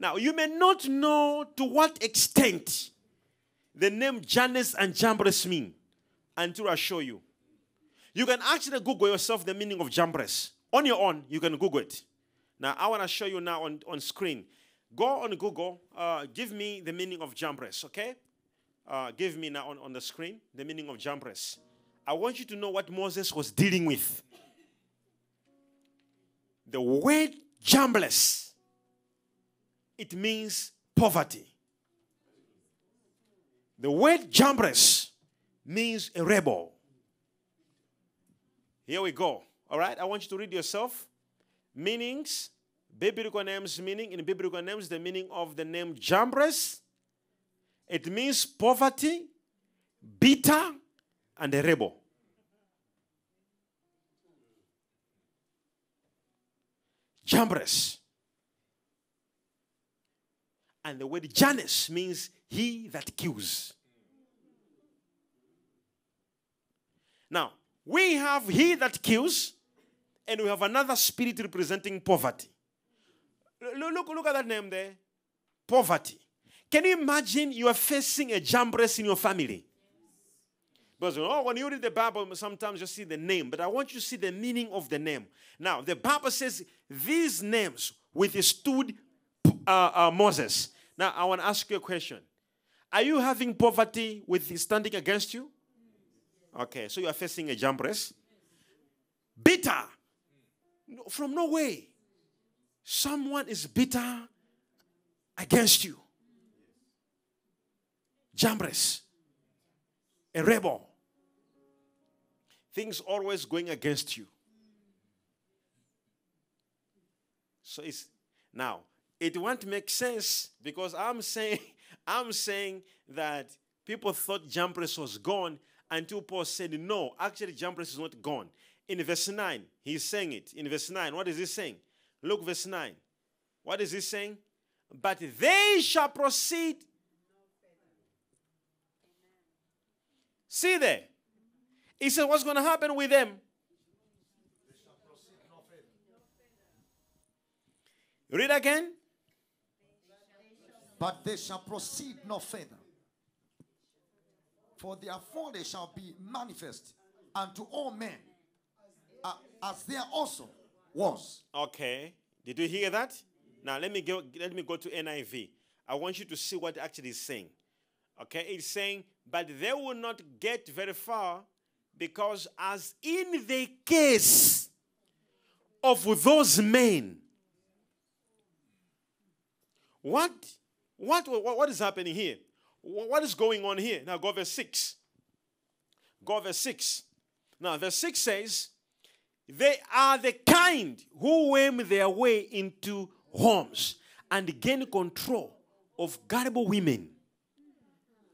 Now, you may not know to what extent the name Jannes and Jambres mean until I show you. You can actually Google yourself the meaning of Jambres. On your own, you can Google it. Now, I want to show you now on, on screen. Go on Google, uh, give me the meaning of Jambres, okay? Uh, give me now on, on the screen the meaning of Jambres. I want you to know what Moses was dealing with. The word Jambres, it means poverty. The word Jambres means a rebel. Here we go. All right, I want you to read yourself. Meanings, biblical names meaning. In biblical names, the meaning of the name Jambres, it means poverty, bitter, and a rebel. Jambres. And the word Jannes means he that kills. Now, we have he that kills, and we have another spirit representing poverty. Look, look, at that name there poverty. Can you imagine you are facing a Jambres in your family? Because oh, when you read the Bible, sometimes you see the name, but I want you to see the meaning of the name. Now, the Bible says these names withstood uh, uh, Moses. Now, I want to ask you a question. Are you having poverty with standing against you? Okay, so you are facing a Jambres. Bitter. From no way. Someone is bitter against you. Jambres. A rebel. Things always going against you. So it's now it won't make sense because I'm saying I'm saying that people thought Jambres was gone until Paul said, No, actually, Jambres is not gone. In verse 9, he's saying it. In verse 9, what is he saying? Look, verse 9. What is he saying? But they shall proceed. See there. He said, What's going to happen with them? Read again. But they shall proceed no further. For therefore they shall be manifest unto all men, uh, as there also was. Okay. Did you hear that? Now let me go. Let me go to NIV. I want you to see what actually is saying. Okay, it's saying, but they will not get very far because, as in the case of those men, what, what, what, what is happening here? What is going on here? Now go verse 6. Go verse 6. Now, verse 6 says, They are the kind who worm their way into homes and gain control of gullible women.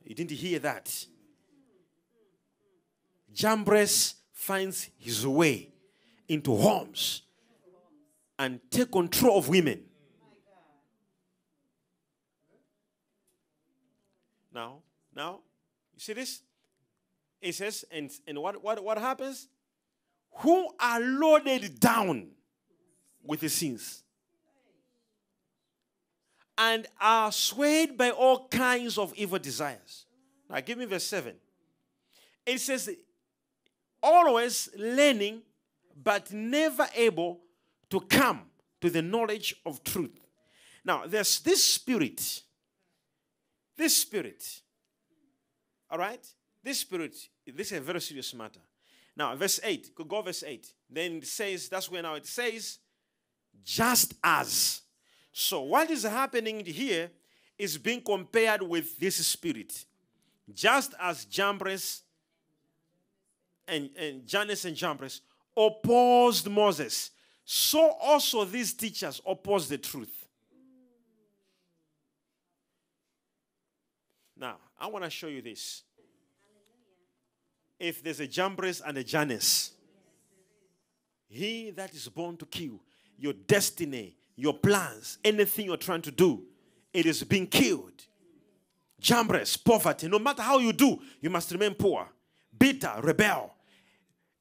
You didn't hear that. Jambres finds his way into homes and take control of women. Now, now, you see this? It says, and, and what, what, what happens? Who are loaded down with the sins and are swayed by all kinds of evil desires. Now, give me verse 7. It says, always learning, but never able to come to the knowledge of truth. Now, there's this spirit this spirit, all right? This spirit, this is a very serious matter. Now, verse 8, could go verse 8. Then it says, that's where now it says, just as. So, what is happening here is being compared with this spirit. Just as Jambres and, and Jannes and Jambres opposed Moses, so also these teachers oppose the truth. Now, I want to show you this. If there's a Jambres and a Jannes, he that is born to kill your destiny, your plans, anything you're trying to do, it is being killed. Jambres, poverty, no matter how you do, you must remain poor, bitter, rebel.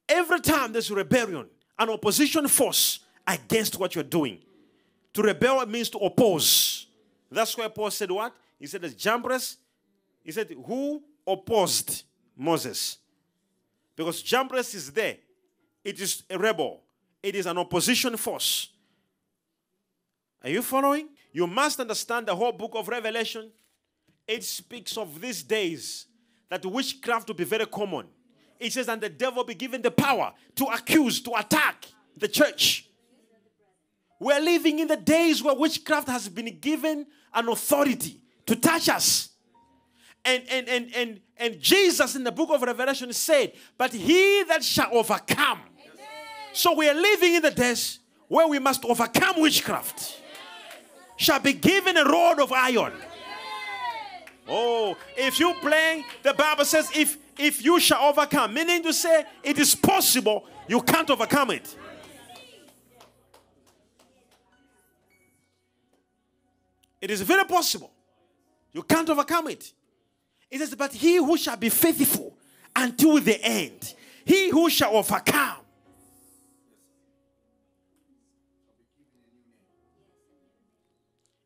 Every time there's rebellion, an opposition force against what you're doing. To rebel means to oppose. That's why Paul said what? He said, as Jambres, he said, who opposed Moses? Because Jambres is there. It is a rebel. It is an opposition force. Are you following? You must understand the whole book of Revelation. It speaks of these days that witchcraft will be very common. It says, and the devil be given the power to accuse, to attack the church. We're living in the days where witchcraft has been given an authority to touch us. And, and, and, and, and Jesus in the book of Revelation said, But he that shall overcome. Amen. So we are living in the days where we must overcome witchcraft. Shall be given a rod of iron. Oh, if you play, the Bible says, if if you shall overcome, meaning to say it is possible, you can't overcome it. It is very possible. You can't overcome it. It says, But he who shall be faithful until the end, he who shall overcome.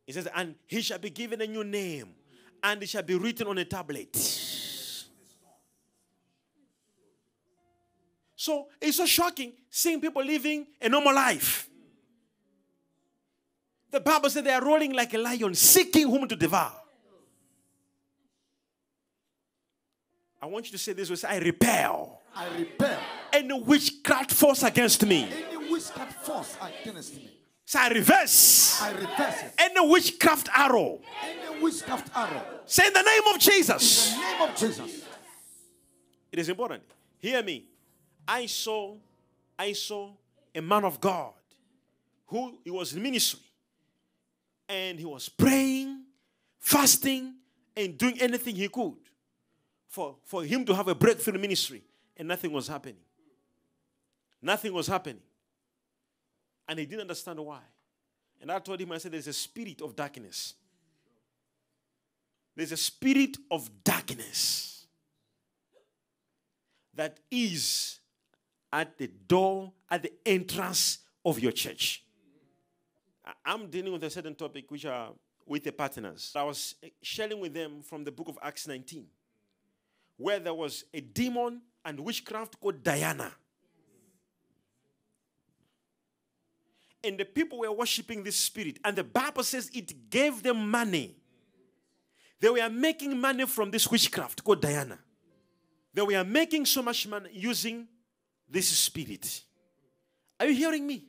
It says, And he shall be given a new name, and it shall be written on a tablet. So it's so shocking seeing people living a normal life. The Bible said they are rolling like a lion, seeking whom to devour. I want you to say this way I repel. I repel. Any witchcraft force against me. Any witchcraft force against me. Say I reverse. I reverse it. Any witchcraft arrow. Any witchcraft arrow. Say in the name of Jesus. In the name of Jesus. It is important. Hear me. I saw, I saw a man of God who he was in ministry and he was praying, fasting, and doing anything he could for, for him to have a breakthrough ministry, and nothing was happening. Nothing was happening. And he didn't understand why. And I told him, I said, There's a spirit of darkness. There's a spirit of darkness that is at the door, at the entrance of your church. I'm dealing with a certain topic which are with the partners. I was sharing with them from the book of Acts 19, where there was a demon and witchcraft called Diana. And the people were worshiping this spirit, and the Bible says it gave them money. They were making money from this witchcraft called Diana. They were making so much money using this spirit. Are you hearing me?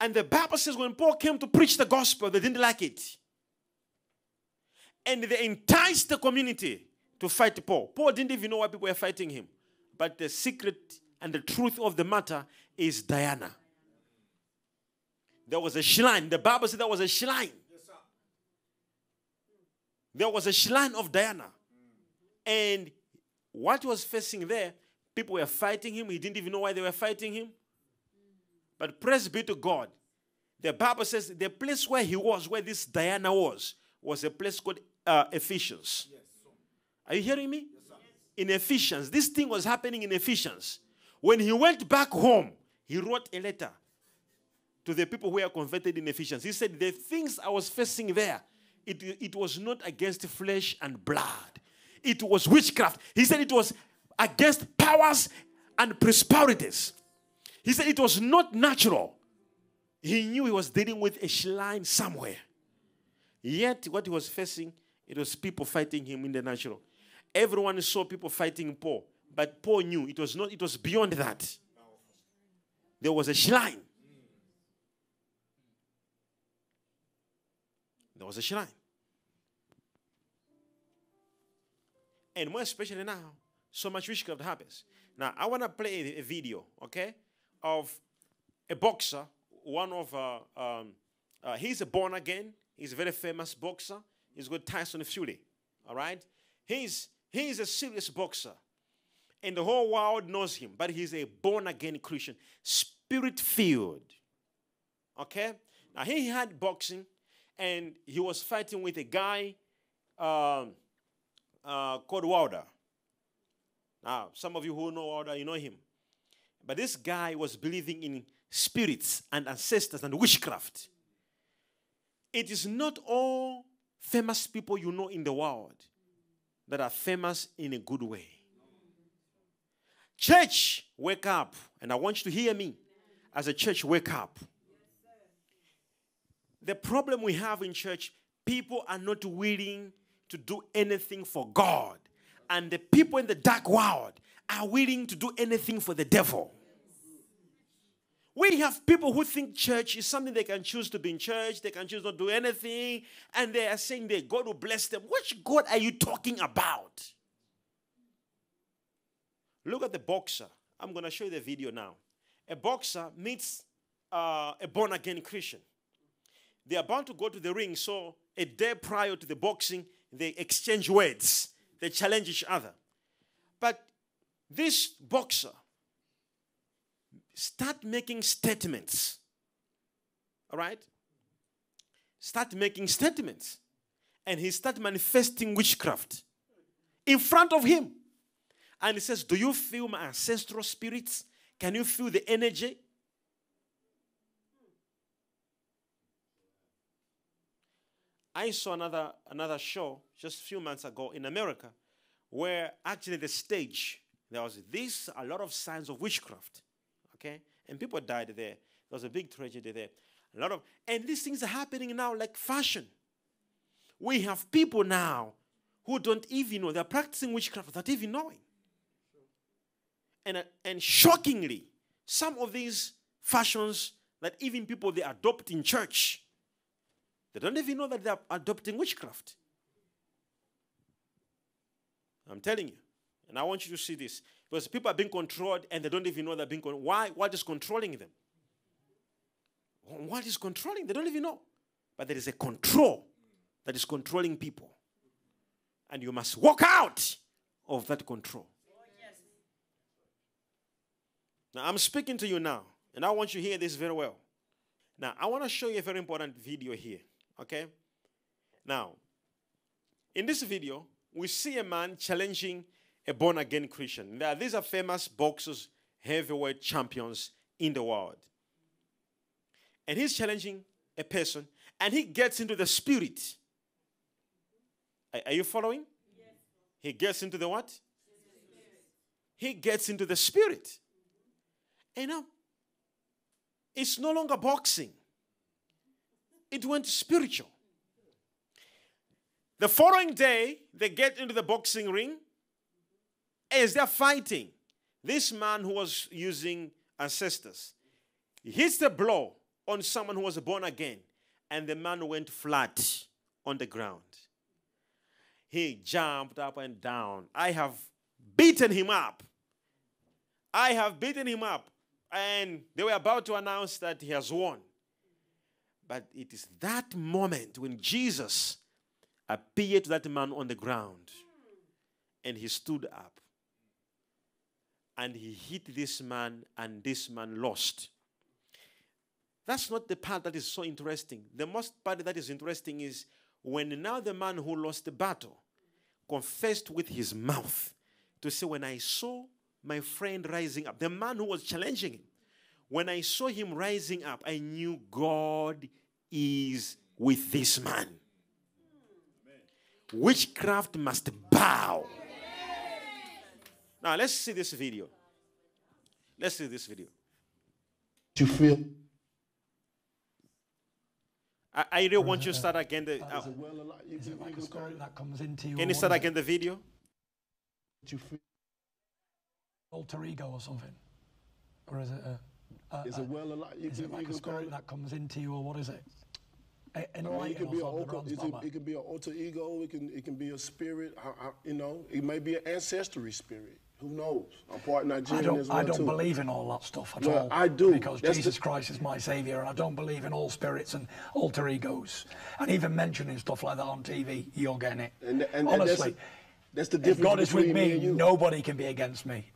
And the Bible says when Paul came to preach the gospel, they didn't like it. And they enticed the community to fight Paul. Paul didn't even know why people were fighting him. But the secret and the truth of the matter is Diana. There was a shrine. The Bible said there was a shrine. there was a shrine of Diana. And what was facing there People were fighting him. He didn't even know why they were fighting him. But praise be to God. The Bible says the place where he was, where this Diana was, was a place called uh, Ephesians. Yes, Are you hearing me? Yes, in Ephesians. This thing was happening in Ephesians. When he went back home, he wrote a letter to the people who were converted in Ephesians. He said, The things I was facing there, it, it was not against flesh and blood, it was witchcraft. He said it was against powers and principalities. He said it was not natural. He knew he was dealing with a shrine somewhere. Yet, what he was facing, it was people fighting him in the natural. Everyone saw people fighting Paul, but Paul knew it was not, it was beyond that. There was a shrine. There was a shrine. And more especially now, so much witchcraft happens. Now, I want to play a video, okay, of a boxer, one of, uh, um, uh, he's a born again, he's a very famous boxer. He's called Tyson Fury, all right? He's, he's a serious boxer, and the whole world knows him, but he's a born again Christian, spirit filled, okay? Now, he had boxing, and he was fighting with a guy um, uh, called Wilder. Now, some of you who know Wilder, you know him. But this guy was believing in spirits and ancestors and witchcraft. it is not all famous people you know in the world that are famous in a good way. Church, wake up. And I want you to hear me. As a church, wake up. The problem we have in church, people are not willing to do anything for God. And the people in the dark world are willing to do anything for the devil. We have people who think church is something they can choose to be in church, they can choose not to do anything, and they are saying that God will bless them. Which God are you talking about? Look at the boxer. I'm going to show you the video now. A boxer meets uh, a born again Christian. They are about to go to the ring, so a day prior to the boxing, they exchange words, they challenge each other. But this boxer start making statements. All right? Start making statements. And he start manifesting witchcraft in front of him. And he says, Do you feel my ancestral spirits? Can you feel the energy? I saw another, another show just a few months ago in America where actually the stage, there was this, a lot of signs of witchcraft. Okay? And people died there. There was a big tragedy there. A lot of, and these things are happening now like fashion. We have people now who don't even know, they're practicing witchcraft without even knowing. And, uh, and shockingly, some of these fashions that even people they adopt in church, they don't even know that they're adopting witchcraft. I'm telling you. And I want you to see this. Because people are being controlled and they don't even know they're being controlled. Why? What is controlling them? What is controlling? They don't even know. But there is a control that is controlling people. And you must walk out of that control. Now, I'm speaking to you now, and I want you to hear this very well. Now, I want to show you a very important video here, okay? Now, in this video, we see a man challenging a born again Christian. Now, these are famous boxers, heavyweight champions in the world. And he's challenging a person, and he gets into the spirit. Are, are you following? Yes. He gets into the what? He gets into the spirit. And now, it's no longer boxing, it went spiritual. The following day, they get into the boxing ring. As they're fighting, this man who was using ancestors hits the blow on someone who was born again, and the man went flat on the ground. He jumped up and down. I have beaten him up. I have beaten him up. And they were about to announce that he has won. But it is that moment when Jesus appeared to that man on the ground and he stood up and he hit this man, and this man lost. That's not the part that is so interesting. The most part that is interesting is when now the man who lost the battle confessed with his mouth to say, When I saw my friend rising up, the man who was challenging him, when I saw him rising up, I knew God is with this man. Witchcraft must bow. Now let's see this video. Let's see this video. You feel? I, I really want you to start again. The, uh, Is it like a spirit that comes into you? can or you start again the video? it? You feel? alter ego or something? Or is it a, a, Is a- it well alive? You is can, it like a spirit that comes into you or what is it? A- I mean, it Enlighten be us a on the alter, it, it can be an alter ego. It can it can be a spirit. I, I, you know, it may be an ancestry spirit. Who knows? I'm part I don't, as well I don't too. believe in all that stuff at Well, all. I do. Because That's Jesus the- Christ is my saviour and I don't believe in all spirits and alter egos. And even mentioning stuff like that on TV, you're getting it. And, and, and Honestly, that's, that's the if difference God is with me, me, and nobody can be against me.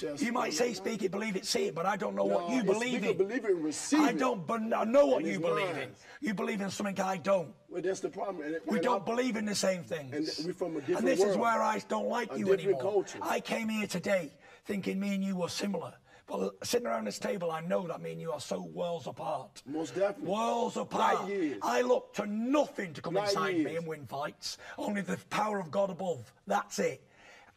Shall You might say, speak it, believe it, see it, but I don't know what you believe in. believe it, and receive I don't, but I know what you believe in. You believe in something I don't. Well, that's the problem. And, We and don't I- believe in the same things. And we're from a different And this is where I don't like A you different anymore. culture. I came here today thinking me and you were similar. But sitting around this table, I know that me and you are so worlds apart. Most definitely. Worlds apart. Years. I look to nothing to come inside me and win fights. Only the power of God above. That's it.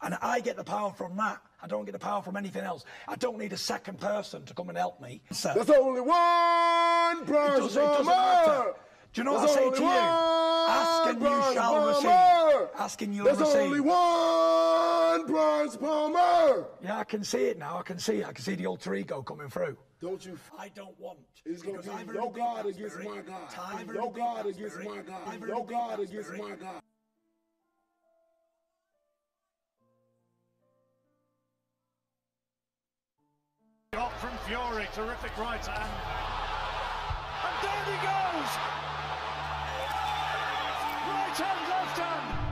And I get the power from that. I don't get the power from anything else. I don't need a second person to come and help me. So, There's only one it bronze doesn't, it doesn't matter. Do you know what I say to you? Ask and you shall bomber. receive. Ask and you'll There's receive. only one bronze bomber. Yeah, I can see it now. I can see it. I can see the alter ego coming through. Don't you? I don't want. It's gonna be your God against my God. Your God against my God. Your God against my God. Fury, terrific right hand. And down he goes! Right hand, left hand.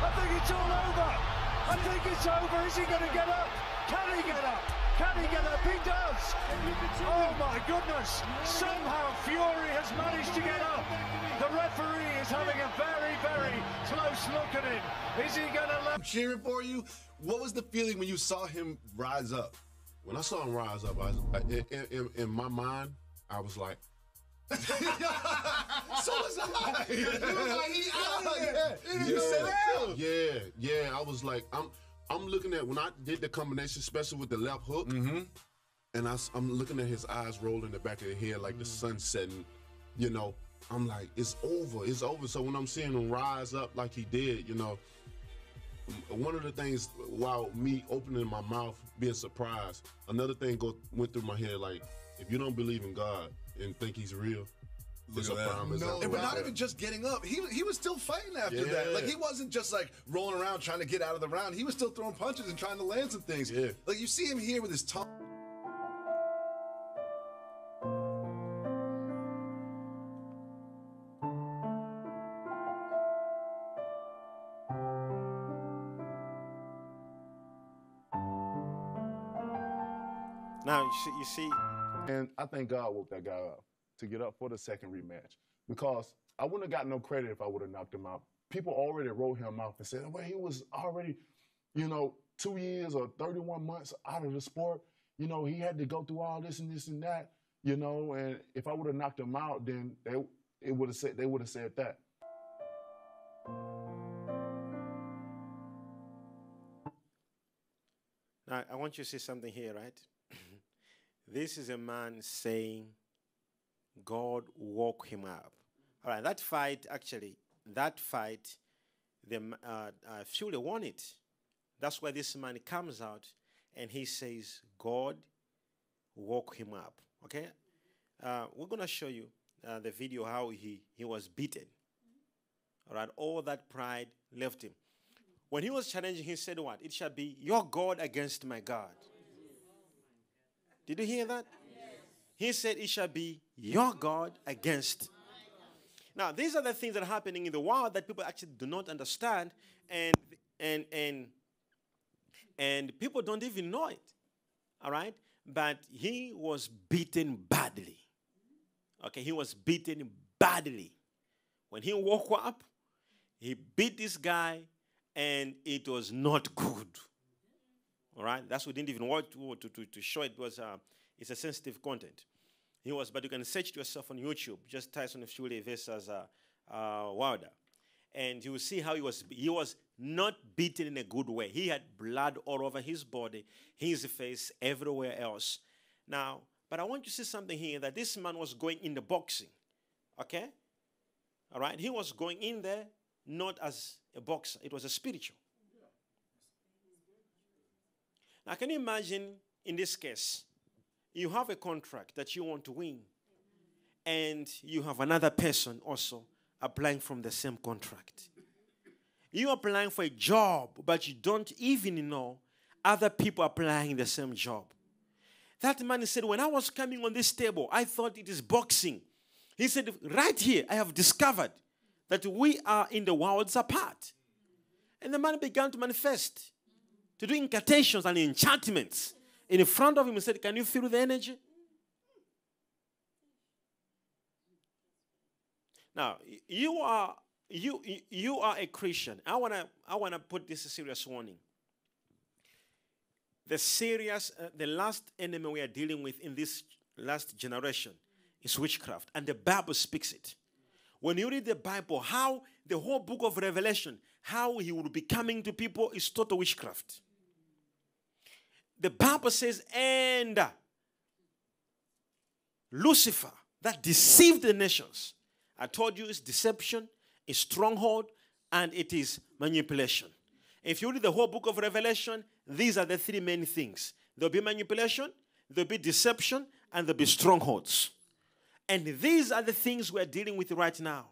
I think it's all over. I think it's over. Is he going to get Oh my goodness. Somehow Fury has managed to get up. The referee is having a very, very close look at him. Is he going to let I'm cheering for you. What was the feeling when you saw him rise up? When I saw him rise up, I, I, in, in, in my mind, I was like, so was I. You was like, he out of there. yeah, You said that. yeah, yeah. I was like, I'm, I'm looking at when I did the combination, especially with the left hook, mm-hmm. And I, am looking at his eyes roll in the back of the head like the mm. sun setting. You know, I'm like, it's over, it's over. So when I'm seeing him rise up like he did, you know, one of the things while me opening my mouth, being surprised, another thing go went through my head like, if you don't believe in God and think He's real, it's a at that. prime example. But not even just getting up. He he was still fighting after that. Yeah. Like he wasn't just like rolling around trying to get out of the round. He was still throwing punches and trying to land some things. Yeah. Like you see him here with his tongue. You see, you see And I think God woke that guy up to get up for the second rematch because I wouldn't have got no credit if I would have knocked him out. People already wrote him off and said, well, he was already, you know, two years or 31 months out of the sport. You know, he had to go through all this and this and that, you know, and if I would have knocked him out, then they it would have said they would have said that. Now, I want you to see something here, right? This is a man saying God woke him up. All right, that fight, actually, that fight, the, uh, uh, Fury won it. That's why this man comes out and he says, God woke him up. Okay? Uh, we're going to show you uh, the video how he, he was beaten. All right, all that pride left him. When he was challenging, he said, What? It shall be your God against my God. Did you hear that? He said, It shall be your God against. Now, these are the things that are happening in the world that people actually do not understand, and and and and people don't even know it. All right? But he was beaten badly. Okay, he was beaten badly. When he woke up, he beat this guy, and it was not good. All right, that's we didn't even want to, to, to, to show it was uh, it's a sensitive content. He was, but you can search yourself on YouTube. Just Tyson Fury versus uh, uh, Wilder, and you will see how he was. He was not beaten in a good way. He had blood all over his body, his face, everywhere else. Now, but I want you to see something here that this man was going in the boxing. Okay, all right. He was going in there not as a boxer. It was a spiritual. Now, can you imagine in this case, you have a contract that you want to win, and you have another person also applying from the same contract. You are applying for a job, but you don't even know other people applying the same job. That man said, When I was coming on this table, I thought it is boxing. He said, Right here, I have discovered that we are in the worlds apart. And the man began to manifest, to do incantations and enchantments in front of him. He said, Can you feel the energy? Now, you are you you are a Christian. I wanna I wanna put this a serious warning. The serious, uh, the last enemy we are dealing with in this last generation is witchcraft, and the Bible speaks it. When you read the Bible, how the whole book of Revelation, how he will be coming to people is total witchcraft. The Bible says, and Lucifer that deceived the nations. I told you it's deception, it's stronghold, and it is manipulation. If you read the whole book of Revelation, these are the three main things there'll be manipulation, there'll be deception, and there'll be strongholds. And these are the things we're dealing with right now.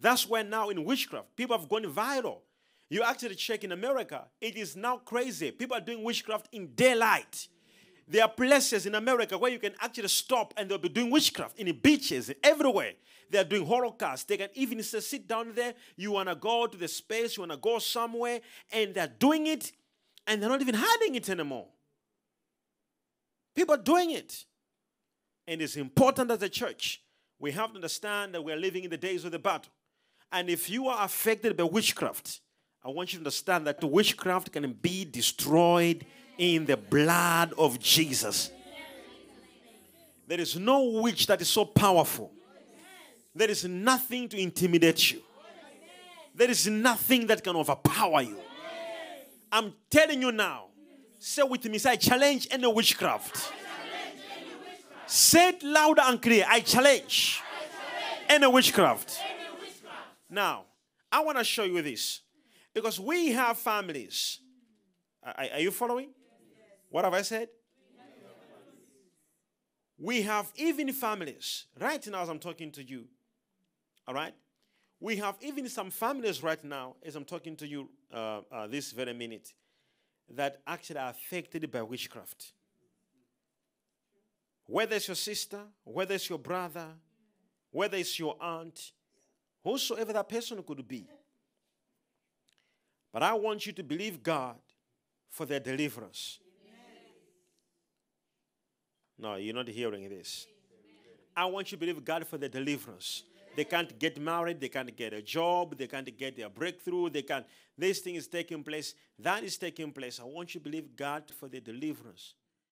That's why now in witchcraft, people have gone viral. You actually check in America, it is now crazy. People are doing witchcraft in daylight. There are places in America where you can actually stop and they'll be doing witchcraft in the beaches, everywhere. They're doing holocaust. They can even say, sit down there. You want to go to the space, you want to go somewhere, and they're doing it, and they're not even hiding it anymore. People are doing it. And it's important as a church, we have to understand that we are living in the days of the battle. And if you are affected by witchcraft, I want you to understand that witchcraft can be destroyed in the blood of Jesus. There is no witch that is so powerful. There is nothing to intimidate you. There is nothing that can overpower you. I'm telling you now. Say with me, say, I challenge any witchcraft. Say it louder and clear. I challenge, any witchcraft. Now, I want to show you this. Because we have families. Are, are you following? What have I said? We have even families. Right now, as I'm talking to you, all right? We have even some families right now, as I'm talking to you uh, uh, this very minute, that actually are affected by witchcraft. Whether it's your sister, whether it's your brother, whether it's your aunt, whosoever that person could be. But I want you to believe God for their deliverance. No, you're not hearing this. I want you to believe God for their deliverance. They can't get married, they can't get a job, they can't get their breakthrough, they can't. This thing is taking place, that is taking place. I want you to believe God for their deliverance.